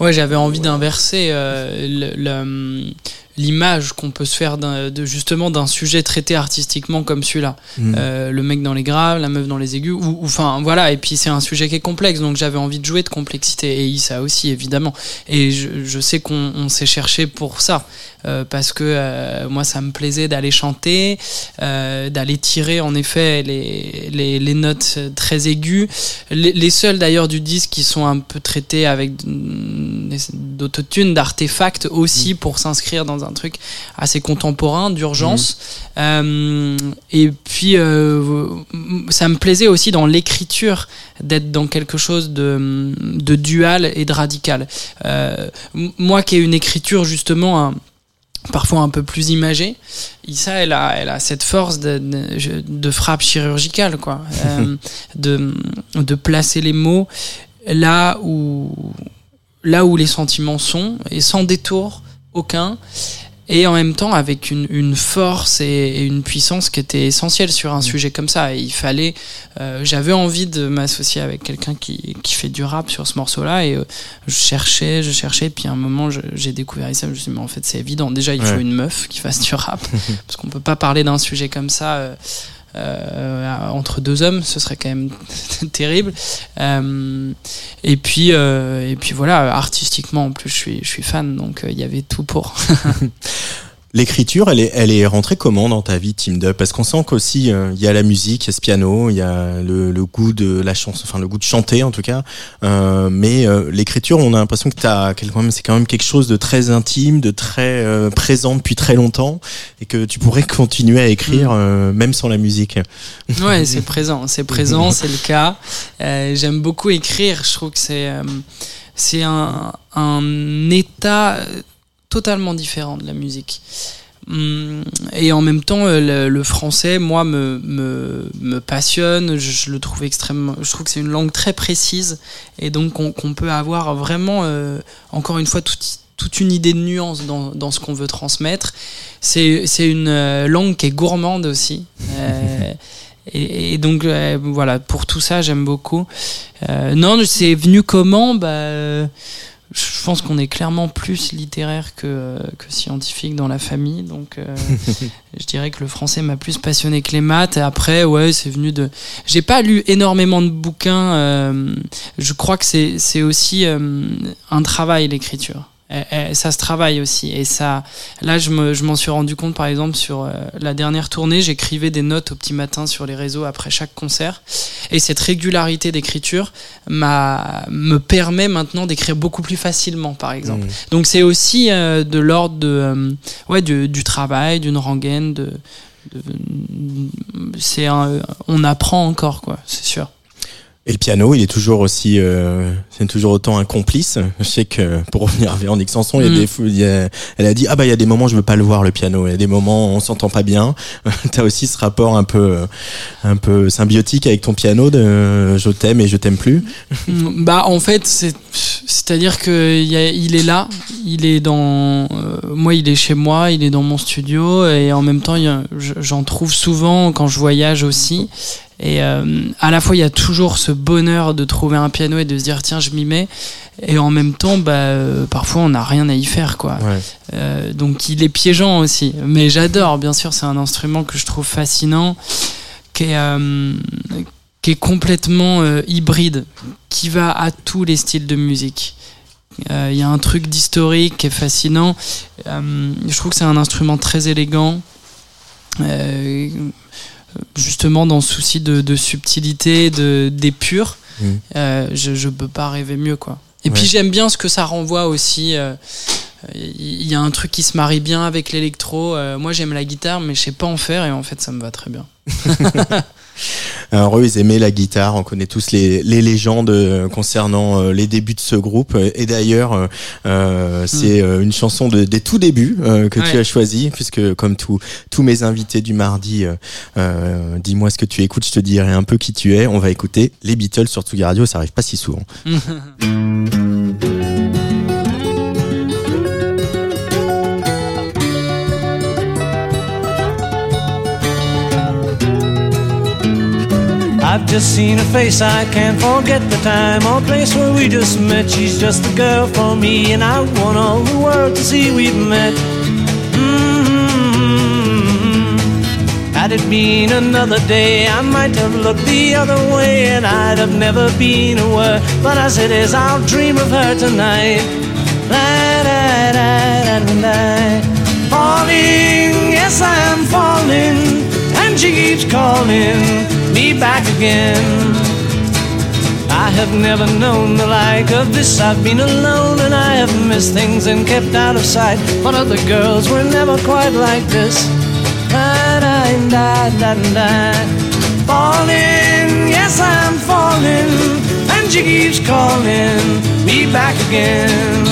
Ouais, j'avais envie d'inverser le- l'image qu'on peut se faire de justement d'un sujet traité artistiquement comme celui-là. Mm. Euh, le mec dans les graves, la meuf dans les aigus, ou enfin voilà. Et puis c'est un sujet qui est complexe, donc j'avais envie de jouer de complexité. Et ça aussi évidemment. Et je, je sais qu'on on s'est cherché pour ça, euh, parce que euh, moi ça me plaisait d'aller chanter, d'aller tirer en effet les, les, les notes très aiguës. Les, les seuls d'ailleurs du disque qui sont un peu traités avec mm, d'autotune, d'artefacts aussi pour s'inscrire dans un truc assez contemporain, d'urgence. Euh, et puis euh, ça me plaisait aussi dans l'écriture d'être dans quelque chose de, de dual et de radical. Euh, moi qui ai une écriture justement un- parfois un peu plus imagée, Issa elle a, elle a cette force de, de, de frappe chirurgicale quoi, [LAUGHS] Euh, de, de placer les mots là où là où les sentiments sont et sans détour aucun et en même temps avec une, une force et, et une puissance qui était essentielle sur un sujet comme ça. Et il fallait, euh, j'avais envie de m'associer avec quelqu'un qui, qui fait du rap sur ce morceau-là et euh, je cherchais, je cherchais, puis à un moment j'ai découvert ça, je me suis dit mais en fait c'est évident. Déjà il faut une meuf qui fasse du rap [LAUGHS] parce qu'on peut pas parler d'un sujet comme ça. euh, entre deux hommes, ce serait quand même [LAUGHS] terrible. Euh, et puis, euh, et puis voilà, artistiquement en plus, je suis, je suis fan, donc euh, il y avait tout pour. [LAUGHS] L'écriture, elle est, elle est rentrée comment dans ta vie, Team Dub Parce qu'on sent qu'aussi euh, il y a la musique, il y a ce piano, il y a le, le goût de la chanson, enfin le goût de chanter en tout cas. Euh, mais euh, l'écriture, on a l'impression que t'as c'est quand même quelque chose de très intime, de très présent depuis très longtemps, et que tu pourrais [LAUGHS] continuer à écrire euh, même sans la musique. Ouais, c'est présent, c'est présent, [LAUGHS] c'est le cas. J'aime beaucoup écrire. Je trouve que c'est c'est un, un état totalement différent de la musique. Hum, Et en même temps, euh, le, français, moi, me, me, me passionne. Je, le trouve extrêmement. Je trouve que c'est une langue très précise et donc qu'on qu'on peut avoir vraiment, euh, encore une fois, toute, toute une idée de nuance dans, dans ce qu'on veut transmettre. C'est c'est une euh, langue qui est gourmande aussi. Et, donc voilà, pour tout ça, j'aime beaucoup. Non, c'est venu comment? Bah, je pense qu'on est clairement plus littéraire que, que scientifique dans la famille. Donc, euh, [LAUGHS] je dirais que le français m'a plus passionné que les maths. Et après, ouais, c'est venu de. J'ai pas lu énormément de bouquins. euh, je crois que c'est c'est aussi euh, un travail, l'écriture. Et- et ça se travaille aussi. Et ça, là, je me- je m'en suis rendu compte, par exemple, sur euh, la dernière tournée, j'écrivais des notes au petit matin sur les réseaux après chaque concert. Et cette régularité d'écriture m'a me permet maintenant d'écrire beaucoup plus facilement, par exemple. Mm. Donc c'est aussi euh, de l'ordre de euh, ouais du, du travail, d'une rengaine, de, de- c'est un- on apprend encore quoi, c'est sûr. Et le piano, il est toujours aussi, euh, c'est toujours autant un complice. Je sais que pour revenir à Véronique Sanson, il y a Mm. des, fou- il y a- elle a dit ah bah il y a des moments je veux pas le voir le piano. Il y a des moments on s'entend pas bien. [LAUGHS] T'as aussi ce rapport un peu, un peu symbiotique avec ton piano de je t'aime et je t'aime plus. Mm, Bah en fait c'est c'est-à-dire que il, y a- il est là, il est dans euh, moi il est chez moi, il est dans mon studio et en même temps j'en trouve souvent quand je voyage aussi et euh, à la fois il y a toujours ce bonheur de trouver un piano et de se dire tiens je m'y mets et en même temps bah euh, parfois on n'a rien à y faire quoi. Ouais. Euh, donc il est piégeant aussi. Mais j'adore, bien sûr, c'est un instrument que je trouve fascinant, qui est, euh, qui est complètement euh, hybride, qui va à tous les styles de musique. Il y a un truc d'historique qui est fascinant. Je trouve que c'est un instrument très élégant. Justement dans le souci de, de subtilité, de d'épure, Euh, je, je peux pas rêver mieux quoi. Et Ouais. puis j'aime bien ce que ça renvoie aussi. euh, il y a un truc qui se marie bien avec l'électro. Euh, moi, j'aime la guitare, mais je sais pas en faire, et en fait, ça me va très bien. [LAUGHS] Alors eux, ils aimaient la guitare. On connaît tous les, les légendes euh, concernant euh, les débuts de ce groupe. Et d'ailleurs, euh, euh, c'est euh, une chanson de, des tout débuts euh, que tu as choisi, puisque comme tous tous mes invités du mardi, euh, euh, dis-moi ce que tu écoutes, je te dirai un peu qui tu es. On va écouter les Beatles sur Tsugi Radio. Ça arrive pas si souvent. [LAUGHS] I've just seen her face, I can't forget the time or place where we just met. She's just the girl for me, and I want all the world to see we've met. Mm-hmm. Had it been another day, I might have looked the other way, and I'd have never been aware. But as it is, I'll dream of her tonight. Falling, yes, I am falling, she keeps calling me back again. I have never known the like of this. I've been alone and I have missed things and kept out of sight. But other girls were never quite like this. Da, da. Falling, yes, I'm falling, and she keeps calling me back again.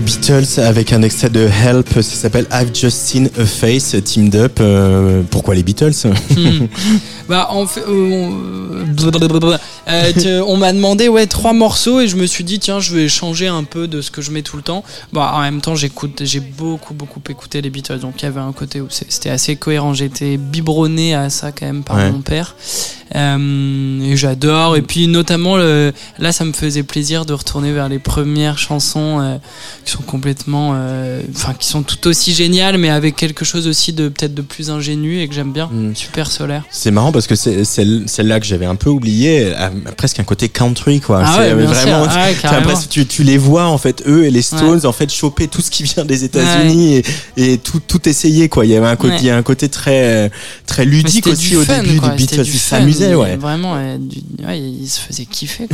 Les Beatles avec un extrait de Help, ça s'appelle I've Just Seen a Face, Teamed Up. Euh, pourquoi les Beatles? Hmm. [LAUGHS] Bah, fait, euh, on, euh, tu- on m'a demandé ouais trois morceaux et je me suis dit tiens je vais changer un peu de ce que je mets tout le temps. Bah en même temps j'écoute, j'ai beaucoup beaucoup écouté les Beatles donc il y avait un côté où c'était assez cohérent. J'étais biberonné à ça quand même par Ouais. mon père Euh, et j'adore. Et puis notamment le, là ça me faisait plaisir de retourner vers les premières chansons euh, qui sont complètement, euh, enfin qui sont tout aussi géniales mais avec quelque chose aussi de peut-être de plus ingénu et que j'aime bien. Mm. Super solaire. C'est marrant parce que c'est celle- celle-là que j'avais un peu oublié, a presque un côté country quoi. Ah ouais, vraiment. Ah ouais, l'impression- tu, tu les vois en fait eux et les Stones en fait choper tout ce qui vient des États-Unis et, et tout tout essayer quoi. Il y avait un côté, Ouais. il y a un côté très très ludique aussi au fun, début quoi. du Ils fun, s'amusaient ouais. Vraiment, euh, du- ouais, il se faisait kiffer.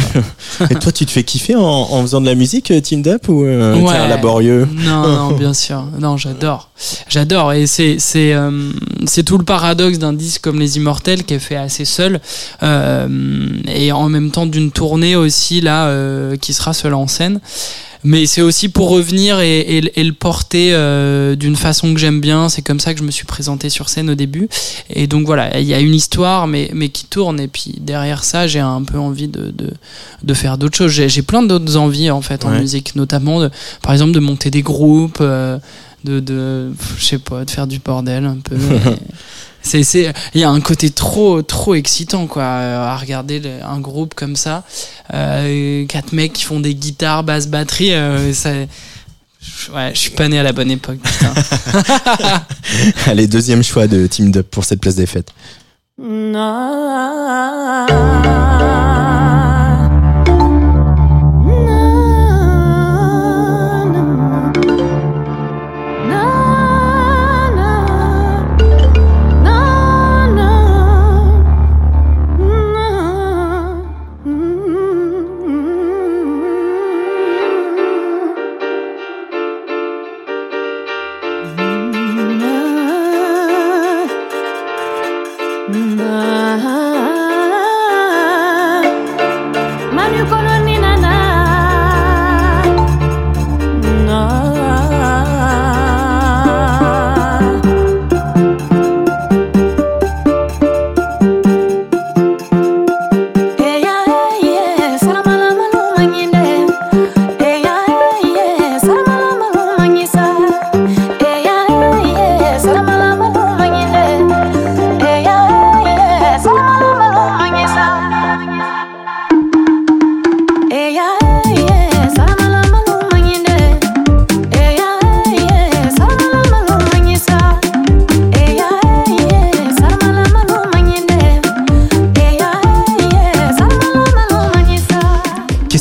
Quoi. [LAUGHS] Et toi tu te fais kiffer en, en faisant de la musique euh, Teamed Up ou euh, t'es un laborieux? Non, [LAUGHS] non, bien sûr. Non, j'adore. J'adore. Et c'est, c'est, euh, c'est tout le paradoxe d'un disque comme Les Immortels qui est fait assez seul. euh, et en même temps d'une tournée aussi, là, euh, qui sera seul en scène. Mais c'est aussi pour revenir et, et- et le porter euh, d'une façon que j'aime bien. C'est comme ça que je me suis présenté sur scène au début. Et donc voilà, il y a une histoire, mais, mais qui tourne. Et puis derrière ça, j'ai un peu envie de, de, de faire d'autres choses. J'ai, plein d'autres envies en fait en musique, notamment de, par exemple de monter des groupes, euh, de, de je sais pas, de faire du bordel un peu. [LAUGHS] C'est c'est il y a un côté trop trop excitant quoi à regarder le- un groupe comme ça euh, quatre mecs qui font des guitares basse batterie euh, ça ouais je suis pas né à la bonne époque putain. [LAUGHS] Allez, deuxième choix de Team Up pour cette place des fêtes. Manu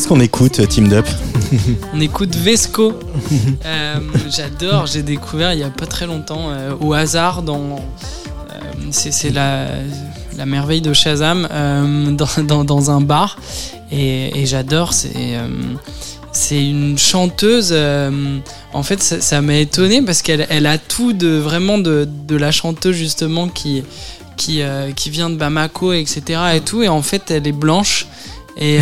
Qu'on écoute, Team Up [LAUGHS] on écoute Vesco. Euh, j'adore j'ai découvert il y a pas très longtemps euh, au hasard dans euh, c'est la la merveille de Shazam dans, dans, un bar. Et, j'adore c'est une chanteuse en fait ça m'a étonné parce qu'elle elle a tout de vraiment de, de la chanteuse justement qui qui, qui vient de Bamako etc et tout. Et en fait elle est blanche. Et,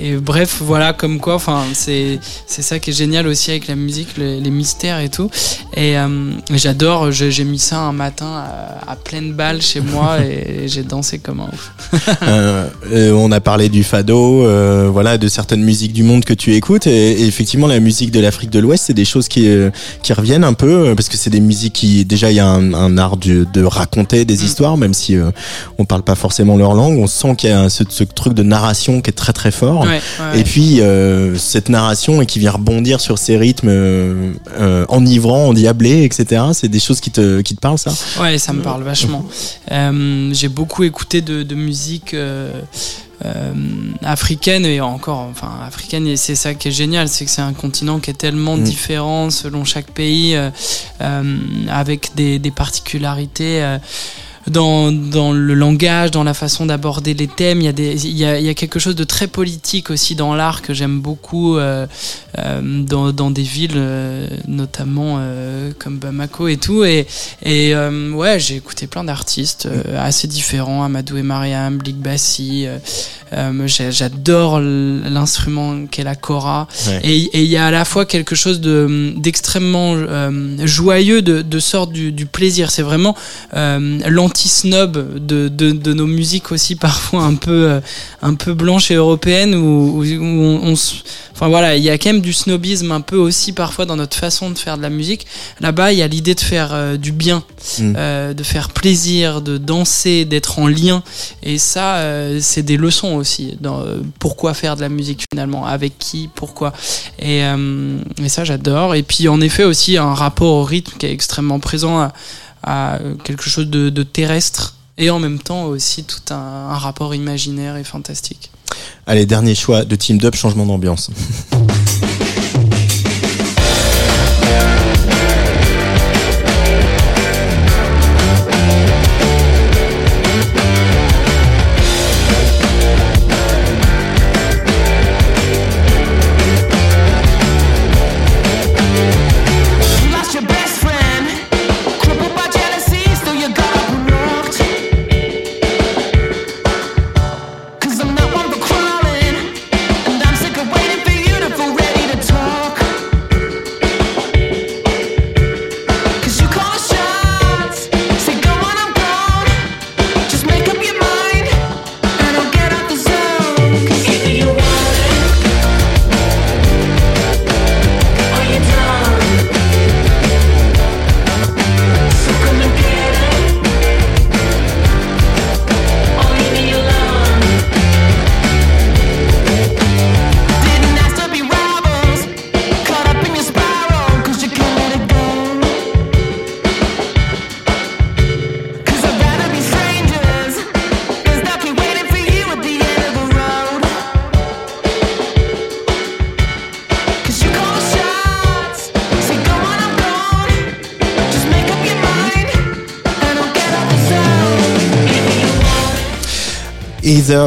et bref voilà comme quoi enfin c'est c'est ça qui est génial aussi avec la musique le- les mystères et tout et euh, j'adore j'ai mis ça un matin à, à pleine balle chez moi [LAUGHS] et j'ai dansé comme un ouf Euh, euh, on a parlé du fado, euh, voilà, de certaines musiques du monde que tu écoutes. Et, et effectivement, la musique de l'Afrique de l'Ouest, c'est des choses qui, euh, qui reviennent un peu, euh, parce que c'est des musiques qui, déjà, il y a un, un art de, de raconter des Mm. histoires, même si euh, on parle pas forcément leur langue. On sent qu'il y a ce, ce truc de narration qui est très très fort. Ouais, ouais. Et puis euh, cette narration et qui vient rebondir sur ces rythmes euh, euh, enivrants, endiablés, etc. C'est des choses qui te qui te parlent ça? Ouais, ça me parle vachement. Euh, j'ai beaucoup écouté de, de musique euh, africaine et encore, enfin africaine, et c'est ça qui est génial, c'est que c'est un continent qui est tellement Mm. différent selon chaque pays, euh, euh, avec des, des particularités. Dans, dans le langage, dans la façon d'aborder les thèmes, il y, a des, il, y a, il y a quelque chose de très politique aussi dans l'art que j'aime beaucoup euh, euh, dans, dans des villes, euh, notamment comme Bamako et tout. Et, et ouais, j'ai écouté plein d'artistes assez différents, Amadou et Mariam, Blik Bassi. J'adore l'instrument qu'est la kora. Ouais. Et et il y a à la fois quelque chose de d'extrêmement joyeux, de, de sorte du, du plaisir. C'est vraiment euh, l'anti-snob de, de, de nos musiques aussi [LAUGHS] parfois un peu euh, un peu blanches et européennes où, on, on se- enfin voilà, il y a quand même du snobisme un peu aussi parfois dans notre façon de faire de la musique. Là-bas, il y a l'idée de faire euh, du bien, Mm. euh, de faire plaisir, de danser, d'être en lien. Et ça, euh, c'est des leçons aussi. Dans, pourquoi faire de la musique finalement Avec qui Pourquoi et, et ça, j'adore. Et puis, en effet, aussi un rapport au rythme qui est extrêmement présent à, à quelque chose de, terrestre. Et en même temps aussi tout un, un rapport imaginaire et fantastique. Allez, dernier choix de Team Dub, changement d'ambiance. [LAUGHS]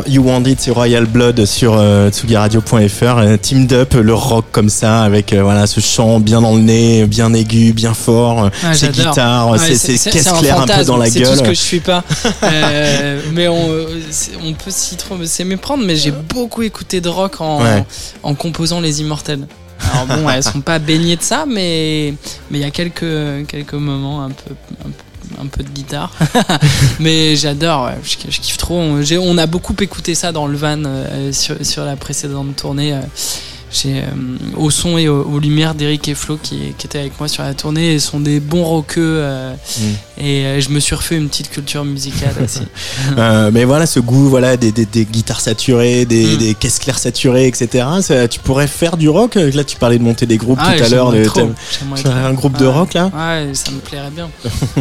You Want It, c'est Royal Blood sur euh, tsugiradio.fr. Euh, Teamed Up, le rock comme ça, avec euh, voilà ce chant bien dans le nez, bien aigu, bien fort, Ouais, ces j'adore. guitares, Ouais, ces, c'est- ces c'est- caisses c'est claires un peu dans la C'est gueule. tout ce que je suis pas. [LAUGHS] Euh, mais on, euh, c'est- on peut s'y tromper, c'est méprendre, mais j'ai beaucoup écouté de rock en, Ouais. en composant Les Immortels. Alors bon, elles sont pas baignées de ça, mais mais il y a quelques quelques moments un peu un peu, un peu de guitare. [LAUGHS] mais j'adore, je, kiffe trop. On, a beaucoup écouté ça dans le van euh, sur, sur la précédente tournée. J'ai euh, au son et aux, aux lumières d'Eric et Flo qui, qui étaient avec moi sur la tournée et sont des bons rockeux euh, Mm. et euh, je me suis refait une petite culture musicale [LAUGHS] aussi. Mais voilà, ce goût, voilà, des, des, des guitares saturées, des, Mm. des caisses claires saturées, etc. Ça, tu pourrais faire du rock? Là, tu parlais de monter des groupes Ah, tout à l'heure. tu un groupe de rock là? Ouais, ça me plairait bien.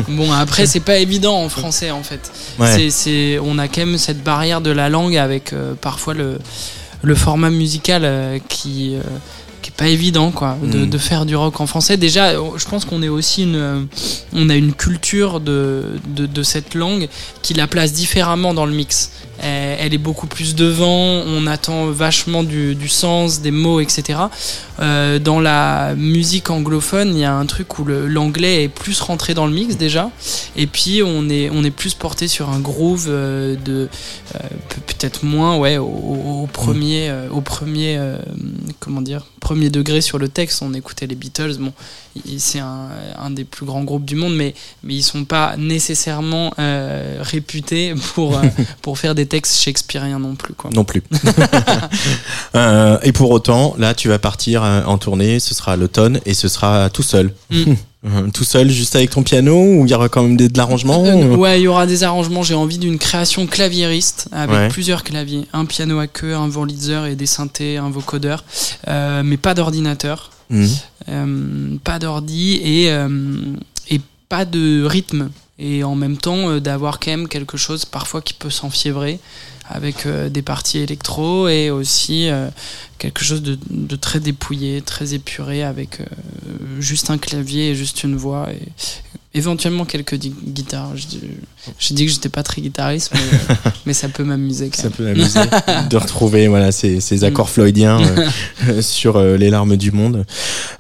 bon, après, c'est pas évident en français en fait. Ouais. C'est, c'est, on a quand même cette barrière de la langue avec euh, parfois le, le format musical euh, qui, euh, qui est pas évident quoi, de, Mm. de faire du rock en français. Déjà, euh, je pense qu'on est aussi une, on a une culture de, de, de cette langue qui la place différemment dans le mix. Elle, elle est beaucoup plus devant, on attend vachement du, sens, des mots, etc. Euh, dans la musique anglophone, il y a un truc où l'anglais est plus rentré dans le mix déjà, et puis on est, plus porté sur un groove euh, de euh, pe- peut-être moins, ouais, au, premier, euh, premier, euh, degré sur le texte. On écoutait les Beatles, bon, c'est un, un des plus grands groupes du monde, mais mais ils sont pas nécessairement euh, réputés pour euh, [LAUGHS] pour faire des textes shakespeariens non plus, quoi. Non plus. [LAUGHS] Euh, et pour autant, là, tu vas partir en tournée. Ce sera l'automne et ce sera tout seul. Mm. [LAUGHS] Tout seul, juste avec ton piano ou il y aura quand même des, de l'arrangement ou- ouais, il y aura des arrangements. J'ai envie d'une création claviériste avec Ouais. plusieurs claviers, un piano à queue, un Wurlitzer et des synthés, un vocodeur, mais pas d'ordinateur, Mhm. euh, pas d'ordi et euh, et pas de rythme. Et en même temps, euh, d'avoir quand même quelque chose parfois qui peut s'enfiévrer avec des parties électro et aussi quelque chose de, très dépouillé, très épuré avec juste un clavier et juste une voix et éventuellement quelques guitares. J'ai dit que j'étais pas très guitariste, mais, [LAUGHS] mais ça peut m'amuser Ça même. peut m'amuser de retrouver voilà ces, ces accords Mm. floydiens euh, [LAUGHS] sur euh, les larmes du monde.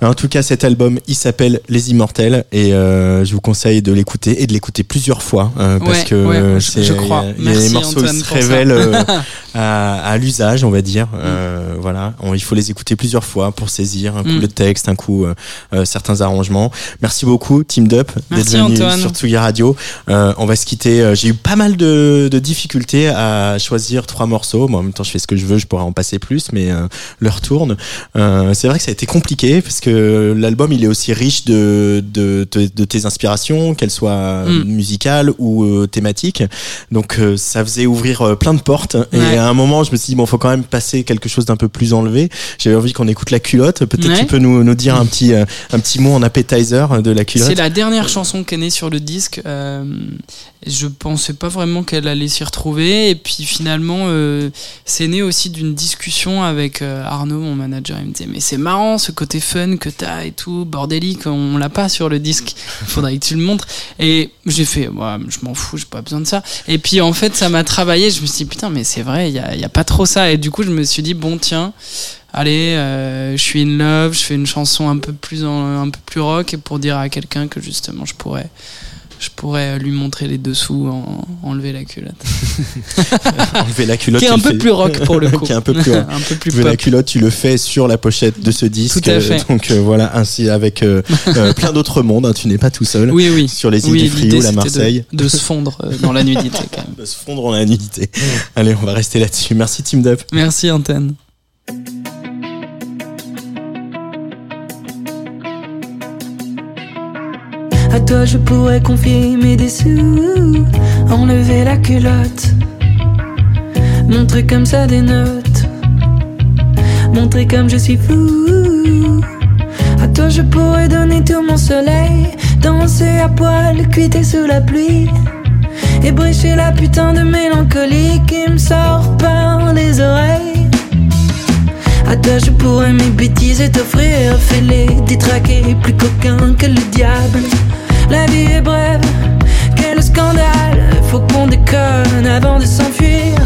En tout cas, cet album, il s'appelle Les Immortels et euh, je vous conseille de l'écouter et de l'écouter plusieurs fois parce Ouais, que ouais, je- crois. il y a des Merci, morceaux Antoine, qui se révèlent [LAUGHS] à, à l'usage, on va dire. Euh, voilà, On- il faut les écouter plusieurs fois pour saisir un coup Mm. le texte, un coup certains arrangements. Merci beaucoup, Team Dup, d'être venu Antoine. sur Tsugi Radio. On va se quitter. Euh, J'ai eu pas mal de, de difficultés à choisir trois morceaux. Moi, en même temps, je fais ce que je veux, je pourrais en passer plus, mais euh, l'heure tourne. Euh, c'est vrai que ça a été compliqué parce que l'album, il est aussi riche de, de, de, tes inspirations, qu'elles soient Mm. musicales ou euh, thématiques. Donc, euh, ça faisait ouvrir plein de portes. Et Ouais. à un moment, je me suis dit, bon, faut quand même passer quelque chose d'un peu plus enlevé. J'avais envie qu'on écoute la culotte. Peut-être Ouais. tu peux nous, nous dire un petit, un petit mot en appetizer de la culotte. C'est la dernière chanson qui est née sur le disque. Je pensais pas vraiment qu'elle allait s'y retrouver. Et puis finalement, euh, c'est né aussi d'une discussion avec euh, Arnaud, mon manager. Il me disait Mais c'est marrant ce côté fun que t'as et tout, bordélique, on l'a pas sur le disque. [LAUGHS] Faudrait que tu le montres. Et j'ai fait ouais, Je m'en fous, j'ai pas besoin de ça. Et puis en fait, ça m'a travaillé. Je me suis dit Putain, mais c'est vrai, il y a, y a pas trop ça. Et du coup, je me suis dit Bon, tiens. Allez, euh, je suis in love, je fais une chanson un peu plus en- un peu plus rock et pour dire à quelqu'un que justement je pourrais je pourrais lui montrer les dessous en enlever la culotte. [LAUGHS] Enlever la culotte. Qui est un peu fais- plus rock pour le [LAUGHS] coup. qui est un peu plus [LAUGHS] un peu plus la culotte, tu le fais sur la pochette de ce disque. Tout à fait. Euh, Donc euh, voilà, ainsi avec euh, euh, plein d'autres mondes. hein, tu n'es pas tout seul. Oui, oui. Sur les îles Oui, du Frioul à Marseille. De, de se fondre euh, dans la nudité quand même. De se fondre en la nudité. Allez, on va rester là-dessus. Merci Team Dup. Merci Antenne. À toi je pourrais confier mes dessous, enlever la culotte, montrer comme ça des notes, montrer comme je suis fou. À toi je pourrais donner tout mon soleil, danser à poil, cuiter sous la pluie, ébrécher la putain de mélancolie qui me sort par les oreilles. À toi je pourrais mes bêtises et t'offrir fêler, détraquer, plus coquin que le diable. La vie est brève, quel scandale, faut qu'on déconne avant de s'enfuir.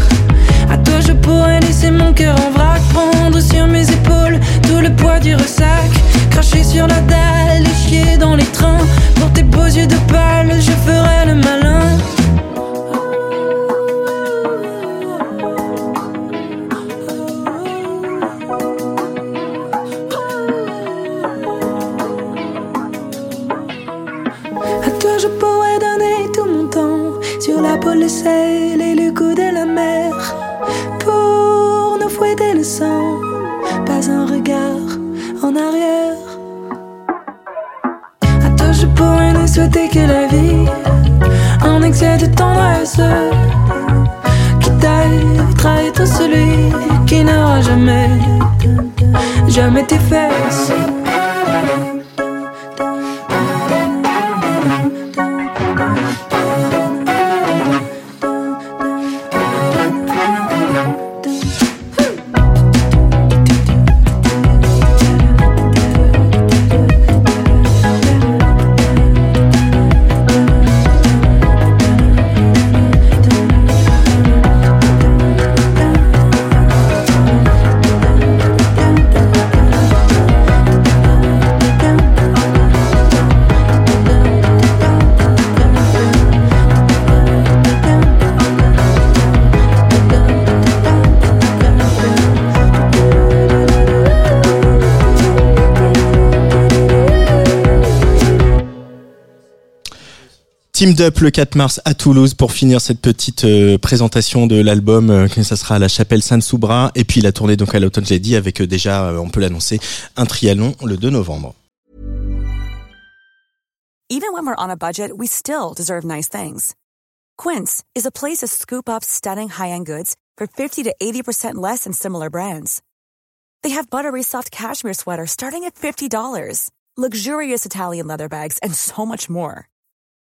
toi je pourrais laisser mon cœur en vrac, prendre sur mes épaules tout le poids du ressac, cracher sur la dalle et chier dans les trains. Pour tes beaux yeux de pâle, je ferai le malin. Le sel et le goût de la mer. Pour nous fouetter le sang Pas un regard en arrière. À toi je pourrais ne souhaiter que la vie. En excès de tendresse Qui t'aille tout celui qui n'aura jamais Jamais tes fesses Team Up le 4 mars à Toulouse pour finir cette petite euh, présentation de l'album. euh, ça sera à la chapelle Sainte-Soubra. Et puis la tournée donc à l'automne, j'ai dit, avec euh, déjà, euh, on peut l'annoncer, un triathlon le 2 novembre. Even when we're on a budget, we still deserve nice things. Quince is a place to scoop up stunning high-end goods for 50 to 80% less than similar brands. They have buttery soft cashmere sweaters starting at $50, luxurious Italian leather bags, and so much more.